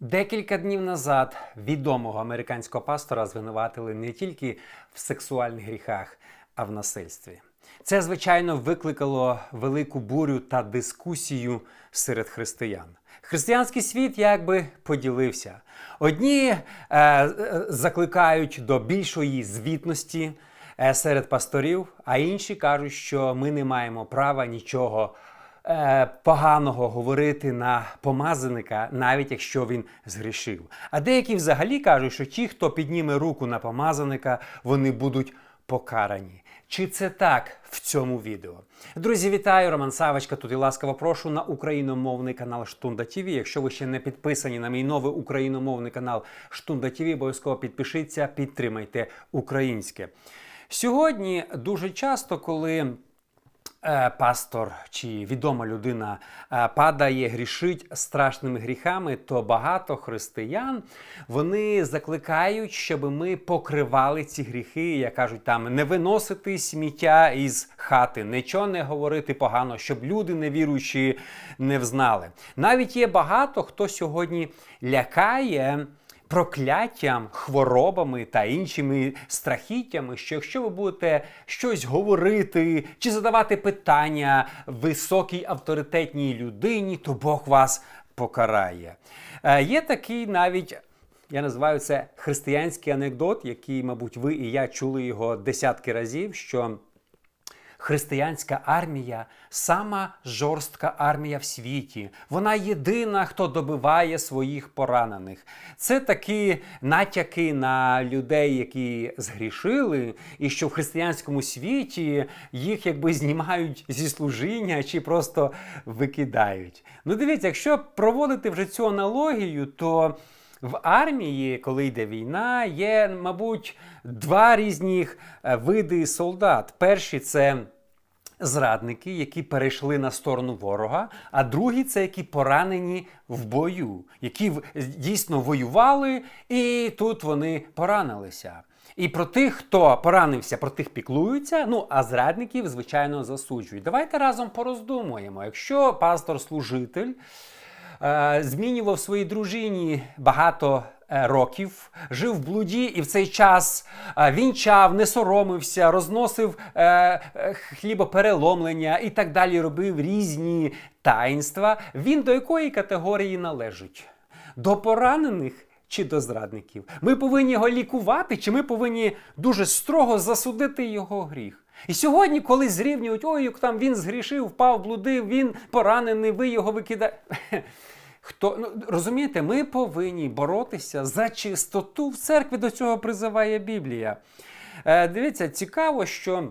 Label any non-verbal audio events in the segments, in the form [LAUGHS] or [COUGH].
Декілька днів назад відомого американського пастора звинуватили не тільки в сексуальних гріхах, а в насильстві. Це, звичайно, викликало велику бурю та дискусію серед християн. Християнський світ якби поділився. Одні е, е, закликають до більшої звітності серед пасторів, а інші кажуть, що ми не маємо права нічого е, поганого говорити на помазаника, навіть якщо він згрішив. А деякі взагалі кажуть, що ті, хто підніме руку на помазаника, вони будуть покарані. Чи це так в цьому відео? Друзі, вітаю! Роман Савочка. Тут і ласкаво прошу на україномовний канал Штунда ТВ. Якщо ви ще не підписані на мій новий україномовний канал Штунда ТВ, обов'язково підпишіться, підтримайте українське. Сьогодні дуже часто, коли Е, пастор чи відома людина е, падає, грішить страшними гріхами, то багато християн вони закликають, щоб ми покривали ці гріхи, як кажуть, там не виносити сміття із хати, нічого не говорити погано, щоб люди невіруючі не взнали. Навіть є багато хто сьогодні лякає прокляттям, хворобами та іншими страхіттями, що якщо ви будете щось говорити чи задавати питання високій авторитетній людині, то Бог вас покарає. Е, є такий навіть. Я називаю це християнський анекдот, який, мабуть, ви і я чули його десятки разів. що Християнська армія сама жорстка армія в світі. Вона єдина, хто добиває своїх поранених. Це такі натяки на людей, які згрішили, і що в християнському світі їх якби знімають зі служіння чи просто викидають. Ну, дивіться, якщо проводити вже цю аналогію, то в армії, коли йде війна, є, мабуть, два різних е, види солдат. Перші це зрадники, які перейшли на сторону ворога, а другі це які поранені в бою, які дійсно воювали, і тут вони поранилися. І про тих, хто поранився, про тих піклуються. Ну а зрадників, звичайно, засуджують. Давайте разом пороздумуємо. Якщо пастор-служитель е, змінював своїй дружині багато Е, років, жив в блуді і в цей час е, вінчав, не соромився, розносив е, хлібопереломлення і так далі робив різні таїнства. Він до якої категорії належить? До поранених. Чи до зрадників. Ми повинні його лікувати, чи ми повинні дуже строго засудити його гріх. І сьогодні, коли зрівнюють, ой, там він згрішив, впав, блудив, він поранений, ви його викидаєте. [LAUGHS] Хто ну розумієте, ми повинні боротися за чистоту в церкві. До цього призиває Біблія. Е, Дивіться, цікаво, що.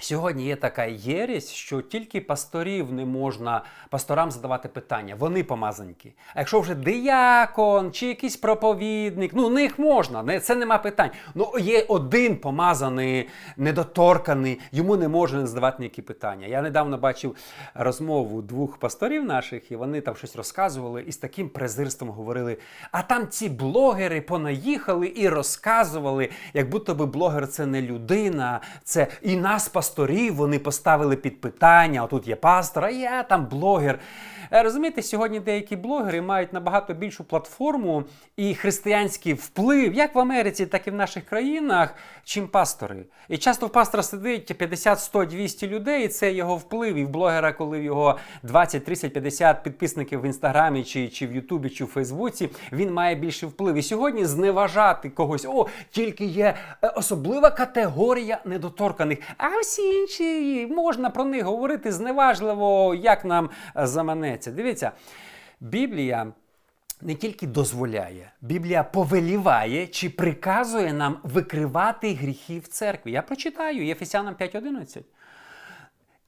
Сьогодні є така єресь, що тільки пасторів не можна пасторам задавати питання. Вони помазаньки. А якщо вже диякон чи якийсь проповідник, ну них можна, це нема питань. Ну є один помазаний, недоторканий, йому не можна задавати ніякі питання. Я недавно бачив розмову двох пасторів наших, і вони там щось розказували і з таким презирством говорили. А там ці блогери понаїхали і розказували, як будто би блогер це не людина, це і нас пасторів пасторів вони поставили під питання. Отут є пастор, а я там блогер. Е, розумієте, сьогодні деякі блогери мають набагато більшу платформу і християнський вплив, як в Америці, так і в наших країнах, чим пастори. І часто в пастора сидить 50, 100, 200 людей, і це його вплив. І в блогера, коли в його 20, 30, 50 підписників в інстаграмі, чи чи в Ютубі, чи в Фейсбуці, він має більше вплив. І сьогодні зневажати когось, о, тільки є е, особлива категорія недоторканих. А всі інші можна про них говорити зневажливо, як нам заманеться. Дивіться, Біблія. Не тільки дозволяє, Біблія повеліває чи приказує нам викривати гріхи в церкві. Я прочитаю Єфесянам 5.11.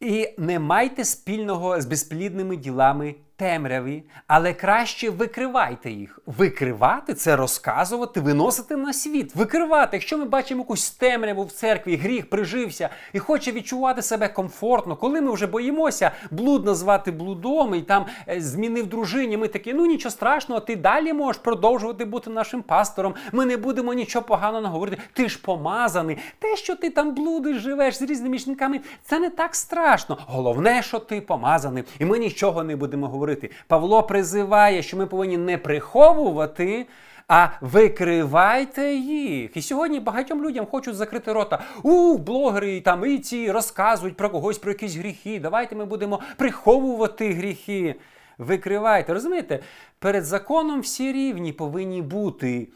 І не майте спільного з безплідними ділами темряві, але краще викривайте їх. Викривати це розказувати, виносити на світ. Викривати. Якщо ми бачимо якусь темряву в церкві, гріх прижився і хоче відчувати себе комфортно, коли ми вже боїмося блуд назвати блудом і там е, змінив дружині, ми такі, ну нічого страшного, ти далі можеш продовжувати бути нашим пастором. Ми не будемо нічого поганого говорити. Ти ж помазаний. Те, що ти там блудиш, живеш з різними жінками, це не так страшно. Головне, що ти помазаний, і ми нічого не будемо говорити. Павло призиває, що ми повинні не приховувати. А викривайте їх. І сьогодні багатьом людям хочуть закрити рота. У, блогери там і ці розказують про когось, про якісь гріхи. Давайте ми будемо приховувати гріхи. Викривайте. Розумієте? Перед законом всі рівні повинні бути.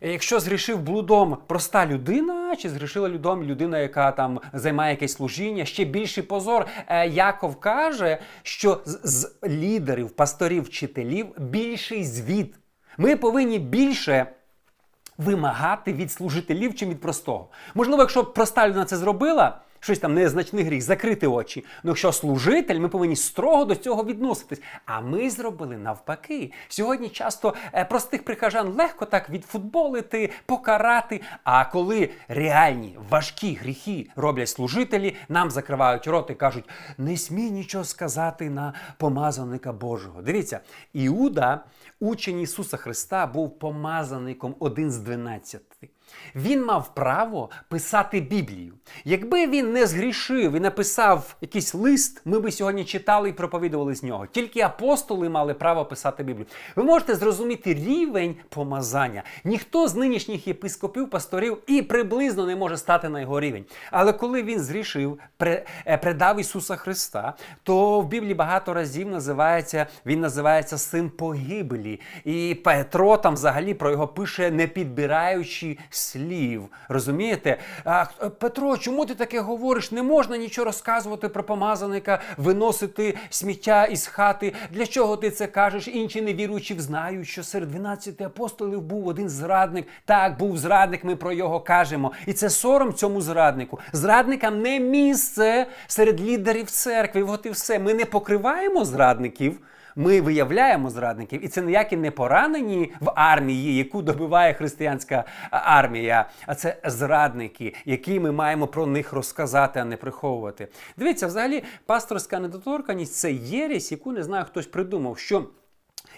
Якщо згрішив блудом проста людина, чи згрішила людом людина, яка там займає якесь служіння, ще більший позор. Е, Яков каже, що з, з лідерів, пасторів, вчителів більший звіт. Ми повинні більше. Вимагати від служителів чи від простого. Можливо, якщо проста людина це зробила, щось там незначний гріх, закрити очі. Ну, якщо служитель, ми повинні строго до цього відноситись. А ми зробили навпаки. Сьогодні часто е, простих прихожан легко так відфутболити, покарати. А коли реальні важкі гріхи роблять служителі, нам закривають рот і кажуть: не смій нічого сказати на помазаника Божого. Дивіться, Іуда, учень Ісуса Христа, був помазаником один з дванадцяти. Він мав право писати Біблію. Якби він не згрішив і написав якийсь лист, ми би сьогодні читали і проповідували з нього. Тільки апостоли мали право писати Біблію. Ви можете зрозуміти рівень помазання. Ніхто з нинішніх єпископів, пасторів і приблизно не може стати на його рівень. Але коли він згрішив, е, предав Ісуса Христа, то в Біблії багато разів називається, він називається син погибелі. І Петро там взагалі про його пише, не підбираючи слів. Розумієте? А, Петро, чому ти таке говориш? Не можна нічого розказувати про помазаника, виносити сміття із хати. Для чого ти це кажеш? Інші невіруючі знають, що серед 12 апостолів був один зрадник. Так, був зрадник, ми про його кажемо. І це сором цьому зраднику. Зрадникам не місце серед лідерів церкви. От і все. Ми не покриваємо зрадників. Ми виявляємо зрадників, і це ніякі не поранені в армії, яку добиває християнська армія, а це зрадники, які ми маємо про них розказати, а не приховувати. Дивіться, взагалі, пасторська недоторканість це єресь, яку не знаю, хтось придумав. що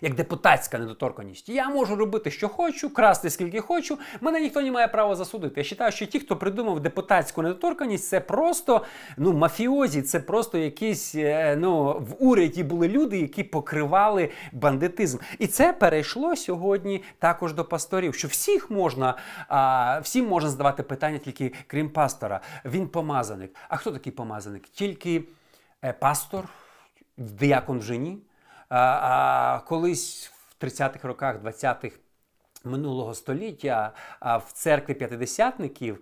як депутатська недоторканість. Я можу робити, що хочу, красти скільки хочу. Мене ніхто не має права засудити. Я вважаю, що ті, хто придумав депутатську недоторканість, це просто ну, мафіозі, це просто якісь е, ну, в уряді були люди, які покривали бандитизм. І це перейшло сьогодні також до пасторів, що всіх можна, а, всім можна задавати питання, тільки крім пастора. Він помазаник. А хто такий помазаник? Тільки е, пастор, диякон в жені. А колись в 30-х роках, 20-х минулого століття в церкві п'ятидесятників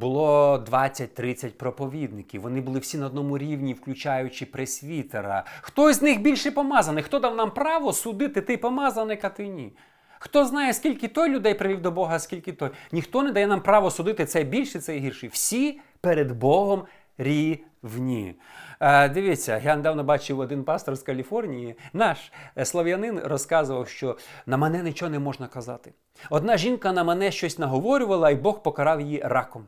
було 20-30 проповідників. Вони були всі на одному рівні, включаючи пресвітера. Хто з них більше помазаний? Хто дав нам право судити ти помазаник, а ти ні? Хто знає, скільки той людей привів до Бога, скільки той? Ніхто не дає нам право судити цей більший, цей гірший. Всі перед Богом рівні. Е, дивіться, я недавно бачив один пастор з Каліфорнії. Наш е, слав'янин розказував, що на мене нічого не можна казати. Одна жінка на мене щось наговорювала, і Бог покарав її раком.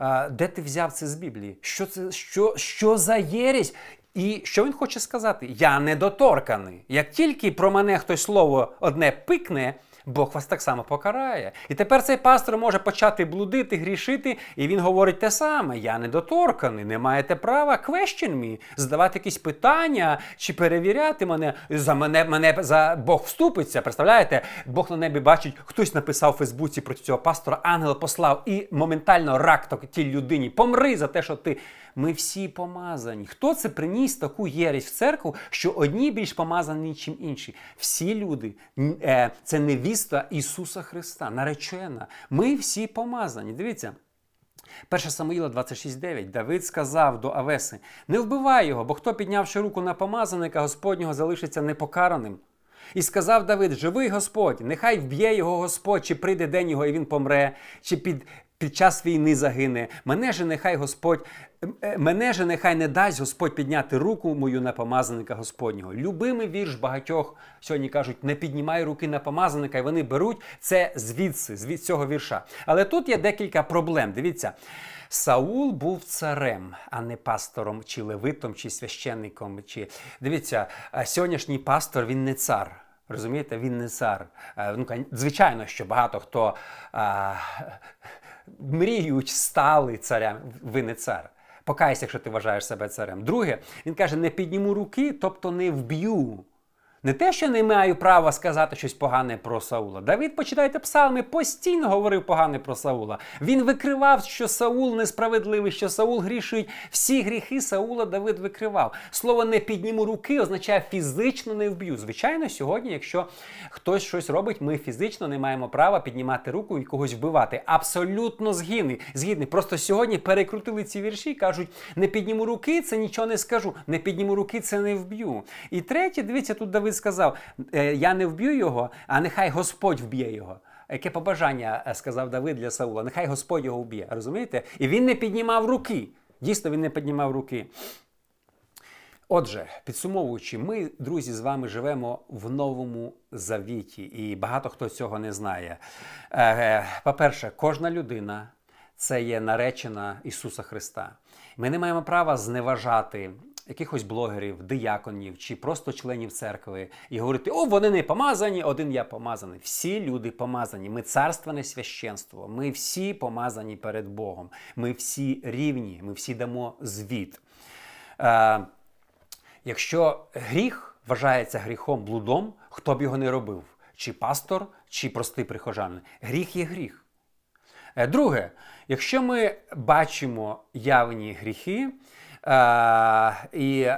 Е, де ти взяв це з Біблії? Що це що, що за єресь? І що він хоче сказати? Я недоторканий. Як тільки про мене хтось слово одне пикне. Бог вас так само покарає. І тепер цей пастор може почати блудити, грішити, і він говорить те саме: я недоторканий, не маєте права question me, задавати якісь питання чи перевіряти мене. За мене мене за Бог вступиться. Представляєте? Бог на небі бачить, хтось написав у Фейсбуці про цього пастора, ангел послав і моментально рак тій людині. Помри за те, що ти. Ми всі помазані. Хто це приніс таку єресь в церкву, що одні більш помазані, ніж інші? Всі люди е, це невіста Ісуса Христа, наречена. Ми всі помазані. Дивіться. 1 Самуїла 26,9 Давид сказав до Авеси: Не вбивай його, бо хто піднявши руку на помазаника Господнього, залишиться непокараним. І сказав Давид: Живий Господь, нехай вб'є його Господь, чи прийде день його, і він помре, чи під під час війни загине. Мене же нехай Господь, е, мене же нехай не дасть Господь підняти руку мою на помазаника Господнього. Любимий вірш багатьох сьогодні кажуть, не піднімай руки на помазаника, і вони беруть це звідси, з цього вірша. Але тут є декілька проблем. Дивіться. Саул був царем, а не пастором, чи левитом, чи священником. Чи... Дивіться, сьогоднішній пастор він не цар. Розумієте, він не цар. Ну, Звичайно, що багато хто мріють, стали царям. Ви не цар. Покайся, якщо ти вважаєш себе царем. Друге, він каже: не підніму руки, тобто не вб'ю. Не те, що не маю права сказати щось погане про Саула. Давид, почитайте псалми, постійно говорив погане про Саула. Він викривав, що Саул несправедливий, що Саул грішить. Всі гріхи Саула Давид викривав. Слово не підніму руки означає фізично не вб'ю. Звичайно, сьогодні, якщо хтось щось робить, ми фізично не маємо права піднімати руку і когось вбивати. Абсолютно згідний. згідний. Просто сьогодні перекрутили ці вірші і кажуть: не підніму руки, це нічого не скажу. Не підніму руки, це не вб'ю. І третє, дивіться, тут Давид сказав: «Е, Я не вб'ю його, а нехай Господь вб'є його. Яке побажання е, сказав Давид для Саула? Нехай Господь його вб'є. Розумієте? І він не піднімав руки. Дійсно, він не піднімав руки. Отже, підсумовуючи, ми, друзі, з вами живемо в новому завіті, і багато хто цього не знає. Е, по-перше, кожна людина це є наречена Ісуса Христа. Ми не маємо права зневажати якихось блогерів, дияконів чи просто членів церкви і говорити: о, вони не помазані, один я помазаний. Всі люди помазані. Ми царственне священство. Ми всі помазані перед Богом. Ми всі рівні, ми всі дамо звіт. Е, Якщо гріх вважається гріхом блудом, хто б його не робив? Чи пастор, чи простий прихожанин. Гріх є гріх. Е, друге, якщо ми бачимо явні гріхи, і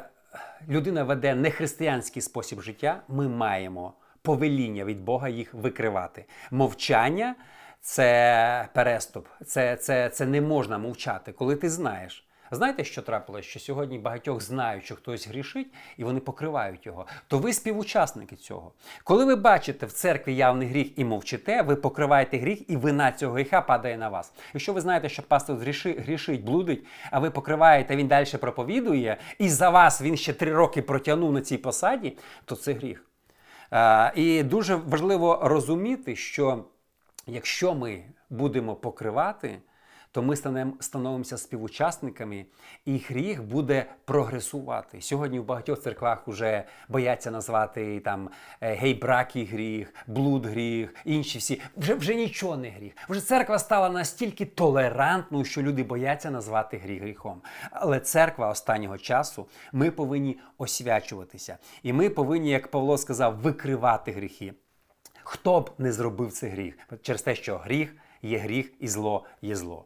людина веде нехристиянський спосіб життя, ми маємо повеління від Бога їх викривати. Мовчання це переступ, це, це, це не можна мовчати, коли ти знаєш. Знаєте, що трапилось? Що сьогодні багатьох знають, що хтось грішить, і вони покривають його. То ви співучасники цього. Коли ви бачите в церкві явний гріх і мовчите, ви покриваєте гріх, і вина цього гріха падає на вас. Якщо ви знаєте, що пастор грішить, блудить, а ви покриваєте, він далі проповідує, і за вас він ще три роки протягнув на цій посаді, то це гріх. А, і дуже важливо розуміти, що якщо ми будемо покривати, то ми становимося співучасниками, і гріх буде прогресувати. Сьогодні в багатьох церквах вже бояться назвати там е, гей-бракий гріх, блуд гріх, інші всі. Вже вже нічого не гріх. Вже церква стала настільки толерантною, що люди бояться назвати гріх гріхом. Але церква останнього часу ми повинні освячуватися. І ми повинні, як Павло сказав, викривати гріхи. Хто б не зробив цей гріх через те, що гріх є гріх і зло є зло.